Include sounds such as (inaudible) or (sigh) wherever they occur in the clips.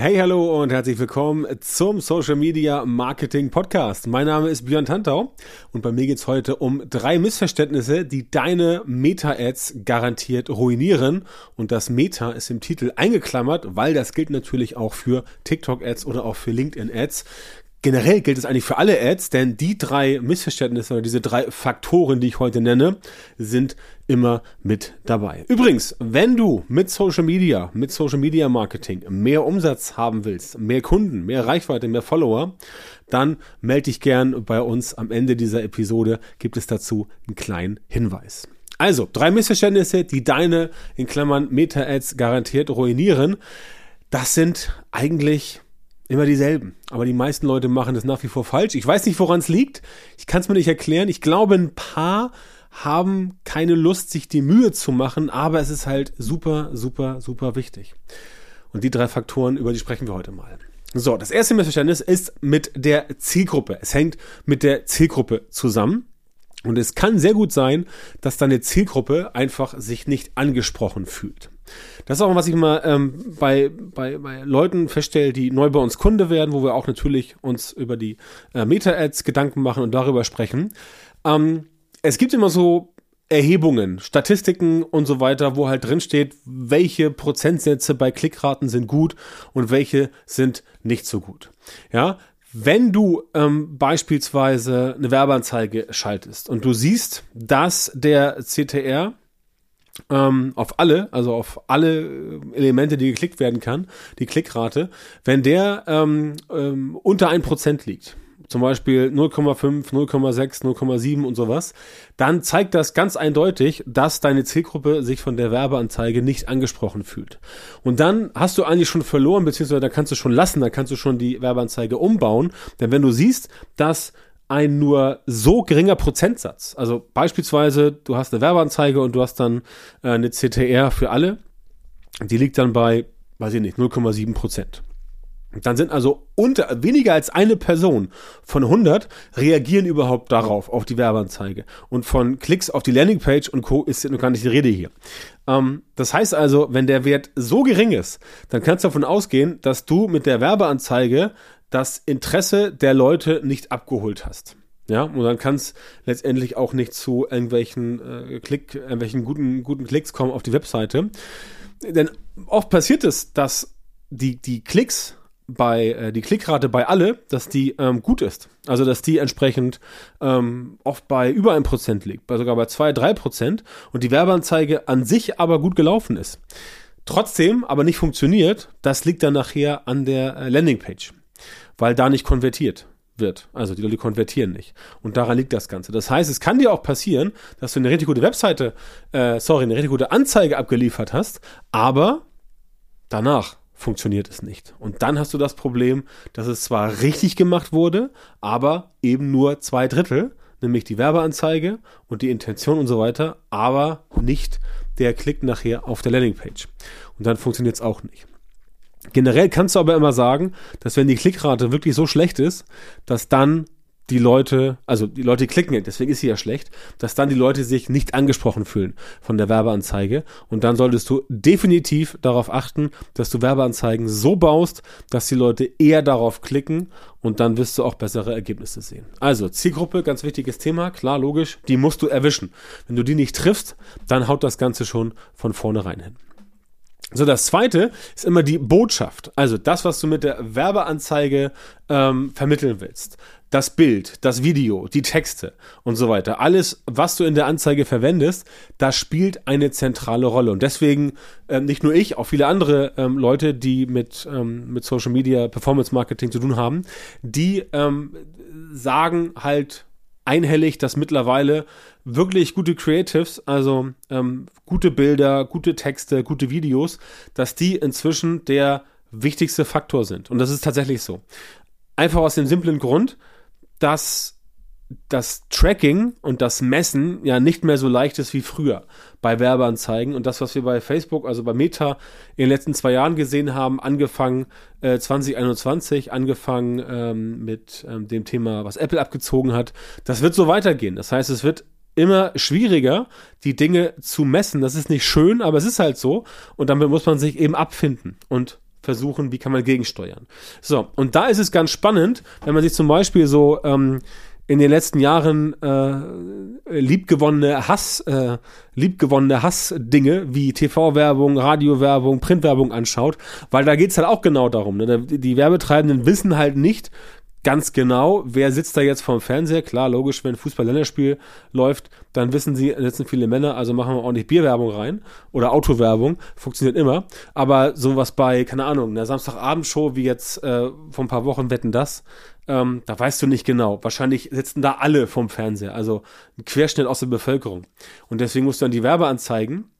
Hey, hallo und herzlich willkommen zum Social Media Marketing Podcast. Mein Name ist Björn Tantau und bei mir geht's heute um drei Missverständnisse, die deine Meta-Ads garantiert ruinieren. Und das Meta ist im Titel eingeklammert, weil das gilt natürlich auch für TikTok-Ads oder auch für LinkedIn-Ads. Generell gilt es eigentlich für alle Ads, denn die drei Missverständnisse oder diese drei Faktoren, die ich heute nenne, sind immer mit dabei. Übrigens, wenn du mit Social Media, mit Social Media Marketing mehr Umsatz haben willst, mehr Kunden, mehr Reichweite, mehr Follower, dann melde dich gern bei uns. Am Ende dieser Episode gibt es dazu einen kleinen Hinweis. Also, drei Missverständnisse, die deine, in Klammern, Meta-Ads garantiert ruinieren. Das sind eigentlich immer dieselben. Aber die meisten Leute machen das nach wie vor falsch. Ich weiß nicht, woran es liegt. Ich kann es mir nicht erklären. Ich glaube, ein paar haben keine Lust, sich die Mühe zu machen, aber es ist halt super, super, super wichtig. Und die drei Faktoren, über die sprechen wir heute mal. So, das erste Missverständnis ist mit der Zielgruppe. Es hängt mit der Zielgruppe zusammen. Und es kann sehr gut sein, dass deine Zielgruppe einfach sich nicht angesprochen fühlt. Das ist auch, was ich mal ähm, bei, bei, bei Leuten feststelle, die neu bei uns Kunde werden, wo wir auch natürlich uns über die äh, Meta-Ads Gedanken machen und darüber sprechen. Ähm, es gibt immer so Erhebungen, Statistiken und so weiter, wo halt drin steht, welche Prozentsätze bei Klickraten sind gut und welche sind nicht so gut. Ja, wenn du ähm, beispielsweise eine Werbeanzeige schaltest und du siehst, dass der CTR ähm, auf alle, also auf alle äh, Elemente, die geklickt werden kann, die Klickrate, wenn der ähm, ähm, unter ein Prozent liegt, zum Beispiel 0,5, 0,6, 0,7 und sowas, dann zeigt das ganz eindeutig, dass deine Zielgruppe sich von der Werbeanzeige nicht angesprochen fühlt. Und dann hast du eigentlich schon verloren, beziehungsweise da kannst du schon lassen, da kannst du schon die Werbeanzeige umbauen, denn wenn du siehst, dass ein nur so geringer Prozentsatz. Also beispielsweise, du hast eine Werbeanzeige und du hast dann äh, eine CTR für alle. Die liegt dann bei, weiß ich nicht, 0,7 Prozent. Dann sind also unter, weniger als eine Person von 100 reagieren überhaupt darauf, auf die Werbeanzeige. Und von Klicks auf die Landingpage und Co. ist noch gar nicht die Rede hier. Ähm, das heißt also, wenn der Wert so gering ist, dann kannst du davon ausgehen, dass du mit der Werbeanzeige das Interesse der Leute nicht abgeholt hast. Ja, und dann kann es letztendlich auch nicht zu irgendwelchen äh, Klick, irgendwelchen guten, guten Klicks kommen auf die Webseite. Denn oft passiert es, dass die, die Klicks bei äh, die Klickrate bei alle, dass die ähm, gut ist. Also dass die entsprechend ähm, oft bei über ein Prozent liegt, bei sogar bei zwei, drei Prozent und die Werbeanzeige an sich aber gut gelaufen ist. Trotzdem aber nicht funktioniert, das liegt dann nachher an der äh, Landingpage, weil da nicht konvertiert wird. Also die Leute konvertieren nicht. Und daran liegt das Ganze. Das heißt, es kann dir auch passieren, dass du eine richtig gute Webseite, äh, sorry, eine richtig gute Anzeige abgeliefert hast, aber danach funktioniert es nicht. Und dann hast du das Problem, dass es zwar richtig gemacht wurde, aber eben nur zwei Drittel, nämlich die Werbeanzeige und die Intention und so weiter, aber nicht der Klick nachher auf der Landingpage. Und dann funktioniert es auch nicht. Generell kannst du aber immer sagen, dass wenn die Klickrate wirklich so schlecht ist, dass dann die Leute, also die Leute klicken, deswegen ist sie ja schlecht, dass dann die Leute sich nicht angesprochen fühlen von der Werbeanzeige. Und dann solltest du definitiv darauf achten, dass du Werbeanzeigen so baust, dass die Leute eher darauf klicken und dann wirst du auch bessere Ergebnisse sehen. Also Zielgruppe, ganz wichtiges Thema, klar, logisch, die musst du erwischen. Wenn du die nicht triffst, dann haut das Ganze schon von vornherein hin. So, das zweite ist immer die Botschaft. Also das, was du mit der Werbeanzeige ähm, vermitteln willst. Das Bild, das Video, die Texte und so weiter. Alles, was du in der Anzeige verwendest, das spielt eine zentrale Rolle. Und deswegen ähm, nicht nur ich, auch viele andere ähm, Leute, die mit, ähm, mit Social Media, Performance Marketing zu tun haben, die ähm, sagen halt einhellig, dass mittlerweile wirklich gute Creatives, also ähm, gute Bilder, gute Texte, gute Videos, dass die inzwischen der wichtigste Faktor sind. Und das ist tatsächlich so. Einfach aus dem simplen Grund, dass das Tracking und das Messen ja nicht mehr so leicht ist wie früher bei Werbeanzeigen. Und das, was wir bei Facebook, also bei Meta in den letzten zwei Jahren gesehen haben, angefangen äh, 2021, angefangen ähm, mit ähm, dem Thema, was Apple abgezogen hat, das wird so weitergehen. Das heißt, es wird immer schwieriger, die Dinge zu messen. Das ist nicht schön, aber es ist halt so. Und damit muss man sich eben abfinden. Und versuchen, wie kann man gegensteuern. So, und da ist es ganz spannend, wenn man sich zum Beispiel so ähm, in den letzten Jahren äh, liebgewonnene Hass, äh, liebgewonnene Hassdinge wie TV-Werbung, Radio-Werbung, Printwerbung anschaut, weil da geht's halt auch genau darum. Ne? Die Werbetreibenden wissen halt nicht, ganz genau, wer sitzt da jetzt vorm Fernseher. Klar, logisch, wenn Fußball-Länderspiel läuft, dann wissen sie, sitzen viele Männer, also machen wir ordentlich Bierwerbung rein oder Autowerbung, funktioniert immer. Aber sowas bei, keine Ahnung, einer Samstagabendshow wie jetzt äh, vor ein paar Wochen wetten das, ähm, da weißt du nicht genau. Wahrscheinlich sitzen da alle vorm Fernseher, also ein Querschnitt aus der Bevölkerung. Und deswegen musst du dann die Werbeanzeigen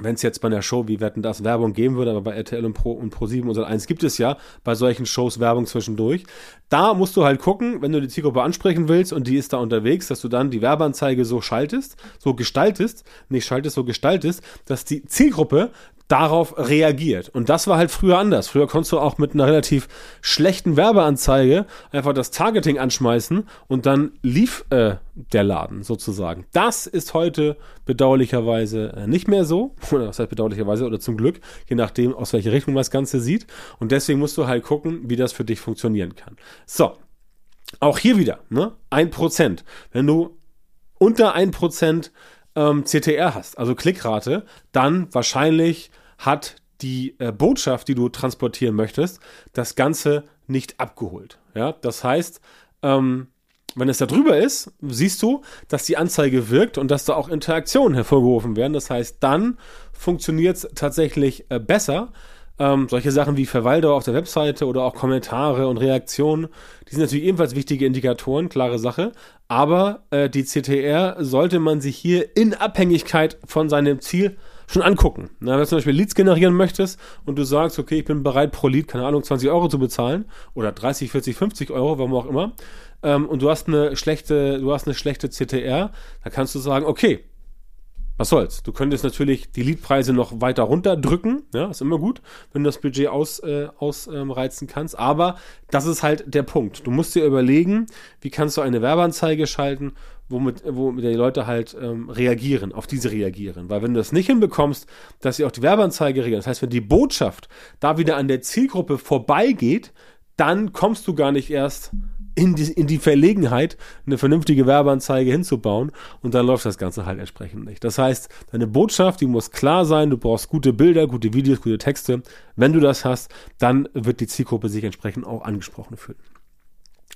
wenn es jetzt bei einer Show wie Wetten das Werbung geben würde, aber bei RTL und Pro und Pro7 und so 1 gibt es ja bei solchen Shows Werbung zwischendurch. Da musst du halt gucken, wenn du die Zielgruppe ansprechen willst und die ist da unterwegs, dass du dann die Werbeanzeige so schaltest, so gestaltest, nicht schaltest, so gestaltest, dass die Zielgruppe darauf reagiert. Und das war halt früher anders. Früher konntest du auch mit einer relativ schlechten Werbeanzeige einfach das Targeting anschmeißen und dann lief äh, der Laden sozusagen. Das ist heute bedauerlicherweise äh, nicht mehr so. (laughs) Oder was heißt bedauerlicherweise oder zum Glück, je nachdem, aus welcher Richtung man das Ganze sieht. Und deswegen musst du halt gucken, wie das für dich funktionieren kann. So. Auch hier wieder, ne? Ein Prozent. Wenn du unter ein Prozent ähm, CTR hast, also Klickrate, dann wahrscheinlich hat die äh, Botschaft, die du transportieren möchtest, das Ganze nicht abgeholt. Ja, das heißt, ähm, wenn es da drüber ist, siehst du, dass die Anzeige wirkt und dass da auch Interaktionen hervorgerufen werden. Das heißt, dann funktioniert es tatsächlich äh, besser. Ähm, solche Sachen wie Verweildauer auf der Webseite oder auch Kommentare und Reaktionen, die sind natürlich ebenfalls wichtige Indikatoren, klare Sache. Aber äh, die CTR sollte man sich hier in Abhängigkeit von seinem Ziel schon angucken. Na, wenn du zum Beispiel Leads generieren möchtest und du sagst, okay, ich bin bereit pro Lead, keine Ahnung, 20 Euro zu bezahlen oder 30, 40, 50 Euro, warum auch immer, ähm, und du hast eine schlechte, du hast eine schlechte CTR, da kannst du sagen, okay, was soll's? Du könntest natürlich die Leadpreise noch weiter runterdrücken, ja, ist immer gut, wenn du das Budget aus, äh, ausreizen ähm, kannst, aber das ist halt der Punkt. Du musst dir überlegen, wie kannst du eine Werbeanzeige schalten, womit, womit die Leute halt ähm, reagieren, auf diese reagieren. Weil wenn du das nicht hinbekommst, dass sie auf die Werbeanzeige reagieren, das heißt, wenn die Botschaft da wieder an der Zielgruppe vorbeigeht, dann kommst du gar nicht erst in die, in die Verlegenheit, eine vernünftige Werbeanzeige hinzubauen und dann läuft das Ganze halt entsprechend nicht. Das heißt, deine Botschaft, die muss klar sein, du brauchst gute Bilder, gute Videos, gute Texte. Wenn du das hast, dann wird die Zielgruppe sich entsprechend auch angesprochen fühlen.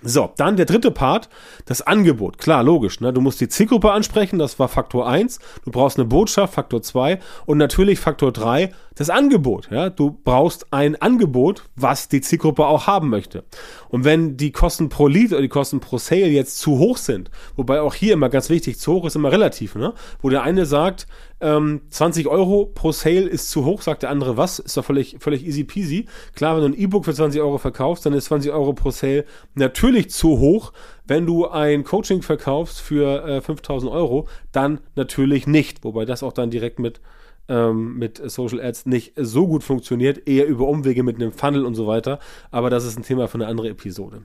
So, dann der dritte Part, das Angebot. Klar, logisch, ne? Du musst die Zielgruppe ansprechen, das war Faktor 1. Du brauchst eine Botschaft, Faktor 2. Und natürlich Faktor 3, das Angebot. Ja? Du brauchst ein Angebot, was die Zielgruppe auch haben möchte. Und wenn die Kosten pro Lead oder die Kosten pro Sale jetzt zu hoch sind, wobei auch hier immer ganz wichtig, zu hoch ist immer relativ, ne? Wo der eine sagt, ähm, 20 Euro pro Sale ist zu hoch, sagt der andere was, ist doch völlig, völlig easy peasy. Klar, wenn du ein E-Book für 20 Euro verkaufst, dann ist 20 Euro pro Sale natürlich zu hoch. Wenn du ein Coaching verkaufst für äh, 5000 Euro, dann natürlich nicht. Wobei das auch dann direkt mit ähm, mit Social Ads nicht so gut funktioniert, eher über Umwege mit einem Funnel und so weiter. Aber das ist ein Thema für eine andere Episode.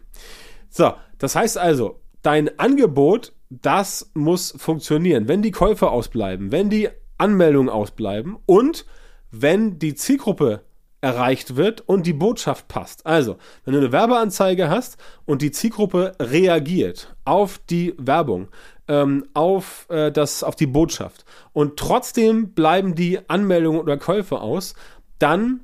So, das heißt also, dein Angebot, das muss funktionieren. Wenn die Käufer ausbleiben, wenn die Anmeldungen ausbleiben und wenn die Zielgruppe erreicht wird und die Botschaft passt. Also, wenn du eine Werbeanzeige hast und die Zielgruppe reagiert auf die Werbung, ähm, auf, äh, das, auf die Botschaft und trotzdem bleiben die Anmeldungen oder Käufe aus, dann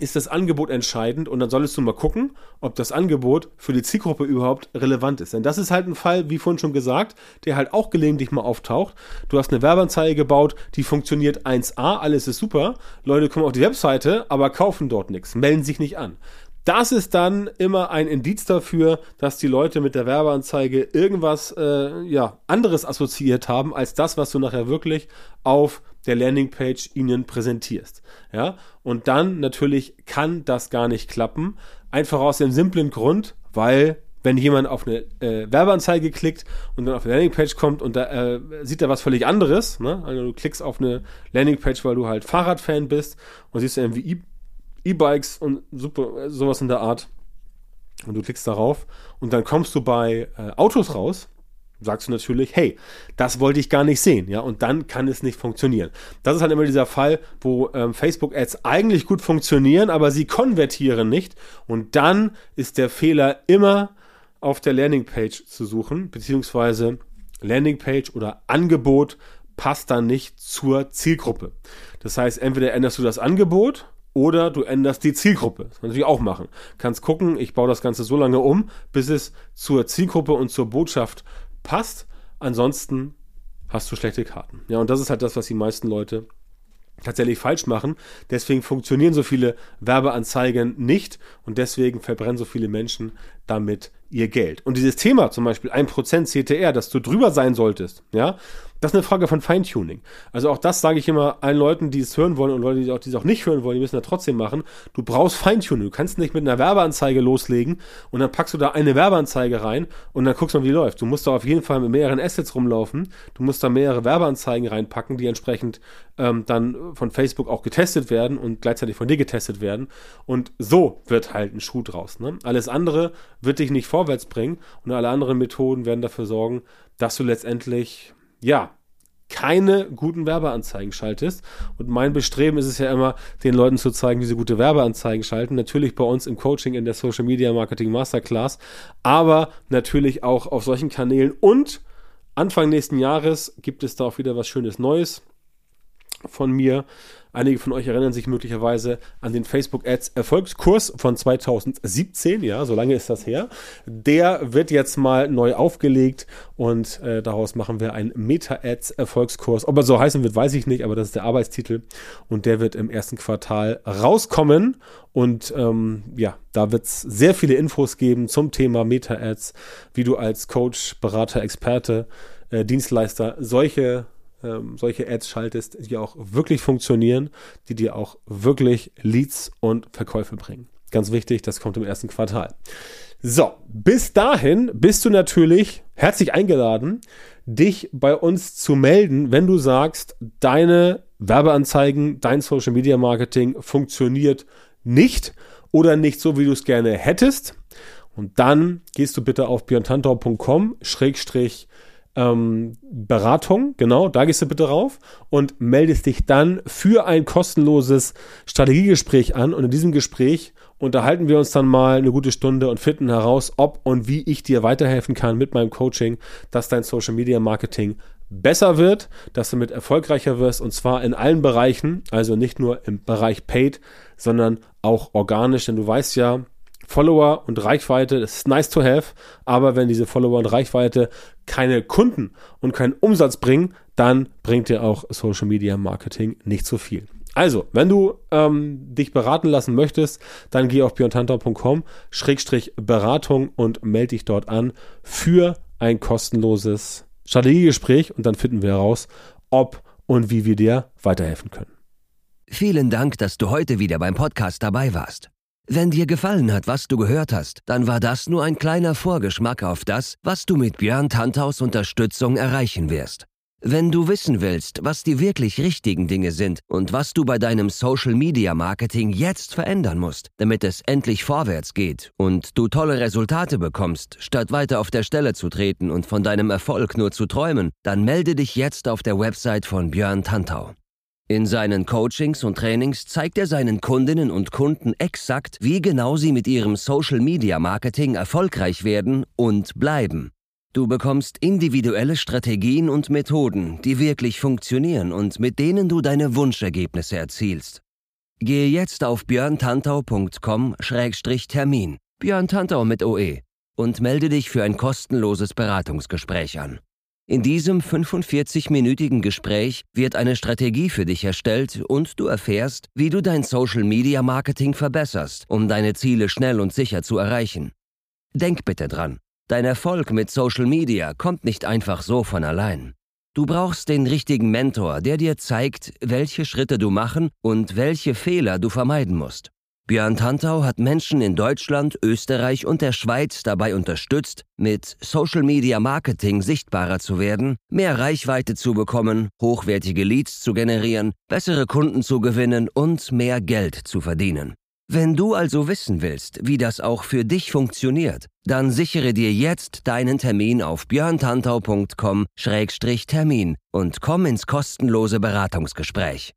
ist das Angebot entscheidend und dann solltest du mal gucken, ob das Angebot für die Zielgruppe überhaupt relevant ist. Denn das ist halt ein Fall, wie vorhin schon gesagt, der halt auch gelegentlich mal auftaucht. Du hast eine Werbeanzeige gebaut, die funktioniert 1A, alles ist super. Leute kommen auf die Webseite, aber kaufen dort nichts, melden sich nicht an. Das ist dann immer ein Indiz dafür, dass die Leute mit der Werbeanzeige irgendwas äh, ja, anderes assoziiert haben, als das, was du nachher wirklich auf der Landingpage ihnen präsentierst. Ja, und dann natürlich kann das gar nicht klappen. Einfach aus dem simplen Grund, weil wenn jemand auf eine äh, Werbeanzeige klickt und dann auf eine Landingpage kommt und da äh, sieht er was völlig anderes, ne? also du klickst auf eine Landingpage, weil du halt Fahrradfan bist und siehst irgendwie E-Bikes und super, sowas in der Art und du klickst darauf und dann kommst du bei äh, Autos raus sagst du natürlich, hey, das wollte ich gar nicht sehen, ja, und dann kann es nicht funktionieren. Das ist halt immer dieser Fall, wo ähm, Facebook-Ads eigentlich gut funktionieren, aber sie konvertieren nicht und dann ist der Fehler immer auf der Landingpage zu suchen, beziehungsweise Landingpage oder Angebot passt dann nicht zur Zielgruppe. Das heißt, entweder änderst du das Angebot oder du änderst die Zielgruppe. Das kann man natürlich auch machen. Kannst gucken, ich baue das Ganze so lange um, bis es zur Zielgruppe und zur Botschaft passt. Ansonsten hast du schlechte Karten. Ja, und das ist halt das, was die meisten Leute tatsächlich falsch machen. Deswegen funktionieren so viele Werbeanzeigen nicht und deswegen verbrennen so viele Menschen damit ihr Geld. Und dieses Thema zum Beispiel 1% CTR, dass du drüber sein solltest, ja, das ist eine Frage von Feintuning. Also auch das sage ich immer allen Leuten, die es hören wollen und Leute, die auch, die es auch nicht hören wollen, die müssen das trotzdem machen. Du brauchst Feintuning. Du kannst nicht mit einer Werbeanzeige loslegen und dann packst du da eine Werbeanzeige rein und dann guckst du mal, wie die läuft. Du musst da auf jeden Fall mit mehreren Assets rumlaufen. Du musst da mehrere Werbeanzeigen reinpacken, die entsprechend ähm, dann von Facebook auch getestet werden und gleichzeitig von dir getestet werden. Und so wird halt ein Schuh draus. Ne? Alles andere wird dich nicht vorwärts bringen und alle anderen Methoden werden dafür sorgen, dass du letztendlich ja, keine guten Werbeanzeigen schaltest. Und mein Bestreben ist es ja immer, den Leuten zu zeigen, wie sie gute Werbeanzeigen schalten. Natürlich bei uns im Coaching in der Social Media Marketing Masterclass, aber natürlich auch auf solchen Kanälen. Und Anfang nächsten Jahres gibt es da auch wieder was Schönes Neues von mir. Einige von euch erinnern sich möglicherweise an den Facebook Ads Erfolgskurs von 2017. Ja, so lange ist das her. Der wird jetzt mal neu aufgelegt und äh, daraus machen wir einen Meta Ads Erfolgskurs. Ob er so heißen wird, weiß ich nicht, aber das ist der Arbeitstitel und der wird im ersten Quartal rauskommen. Und ähm, ja, da wird es sehr viele Infos geben zum Thema Meta Ads, wie du als Coach, Berater, Experte, äh, Dienstleister solche ähm, solche Ads schaltest, die auch wirklich funktionieren, die dir auch wirklich Leads und Verkäufe bringen. Ganz wichtig, das kommt im ersten Quartal. So, bis dahin bist du natürlich herzlich eingeladen, dich bei uns zu melden, wenn du sagst, deine Werbeanzeigen, dein Social Media Marketing funktioniert nicht oder nicht so, wie du es gerne hättest. Und dann gehst du bitte auf björntantau.com schrägstrich ähm, Beratung, genau, da gehst du bitte rauf und meldest dich dann für ein kostenloses Strategiegespräch an. Und in diesem Gespräch unterhalten wir uns dann mal eine gute Stunde und finden heraus, ob und wie ich dir weiterhelfen kann mit meinem Coaching, dass dein Social Media Marketing besser wird, dass du mit erfolgreicher wirst und zwar in allen Bereichen, also nicht nur im Bereich Paid, sondern auch organisch, denn du weißt ja, Follower und Reichweite, das ist nice to have, aber wenn diese Follower und Reichweite keine Kunden und keinen Umsatz bringen, dann bringt dir auch Social Media Marketing nicht so viel. Also, wenn du ähm, dich beraten lassen möchtest, dann geh auf björntantau.com Schrägstrich Beratung und melde dich dort an für ein kostenloses Strategiegespräch und dann finden wir heraus, ob und wie wir dir weiterhelfen können. Vielen Dank, dass du heute wieder beim Podcast dabei warst. Wenn dir gefallen hat, was du gehört hast, dann war das nur ein kleiner Vorgeschmack auf das, was du mit Björn Tanthaus Unterstützung erreichen wirst. Wenn du wissen willst, was die wirklich richtigen Dinge sind und was du bei deinem Social Media Marketing jetzt verändern musst, damit es endlich vorwärts geht und du tolle Resultate bekommst, statt weiter auf der Stelle zu treten und von deinem Erfolg nur zu träumen, dann melde dich jetzt auf der Website von Björn Tantau. In seinen Coachings und Trainings zeigt er seinen Kundinnen und Kunden exakt, wie genau sie mit ihrem Social-Media-Marketing erfolgreich werden und bleiben. Du bekommst individuelle Strategien und Methoden, die wirklich funktionieren und mit denen du deine Wunschergebnisse erzielst. Gehe jetzt auf björntantau.com-termin, Björn Tantau mit OE, und melde dich für ein kostenloses Beratungsgespräch an. In diesem 45-minütigen Gespräch wird eine Strategie für dich erstellt und du erfährst, wie du dein Social-Media-Marketing verbesserst, um deine Ziele schnell und sicher zu erreichen. Denk bitte dran, dein Erfolg mit Social Media kommt nicht einfach so von allein. Du brauchst den richtigen Mentor, der dir zeigt, welche Schritte du machen und welche Fehler du vermeiden musst. Björn Tantau hat Menschen in Deutschland, Österreich und der Schweiz dabei unterstützt, mit Social Media Marketing sichtbarer zu werden, mehr Reichweite zu bekommen, hochwertige Leads zu generieren, bessere Kunden zu gewinnen und mehr Geld zu verdienen. Wenn du also wissen willst, wie das auch für dich funktioniert, dann sichere dir jetzt deinen Termin auf björntantau.com-termin und komm ins kostenlose Beratungsgespräch.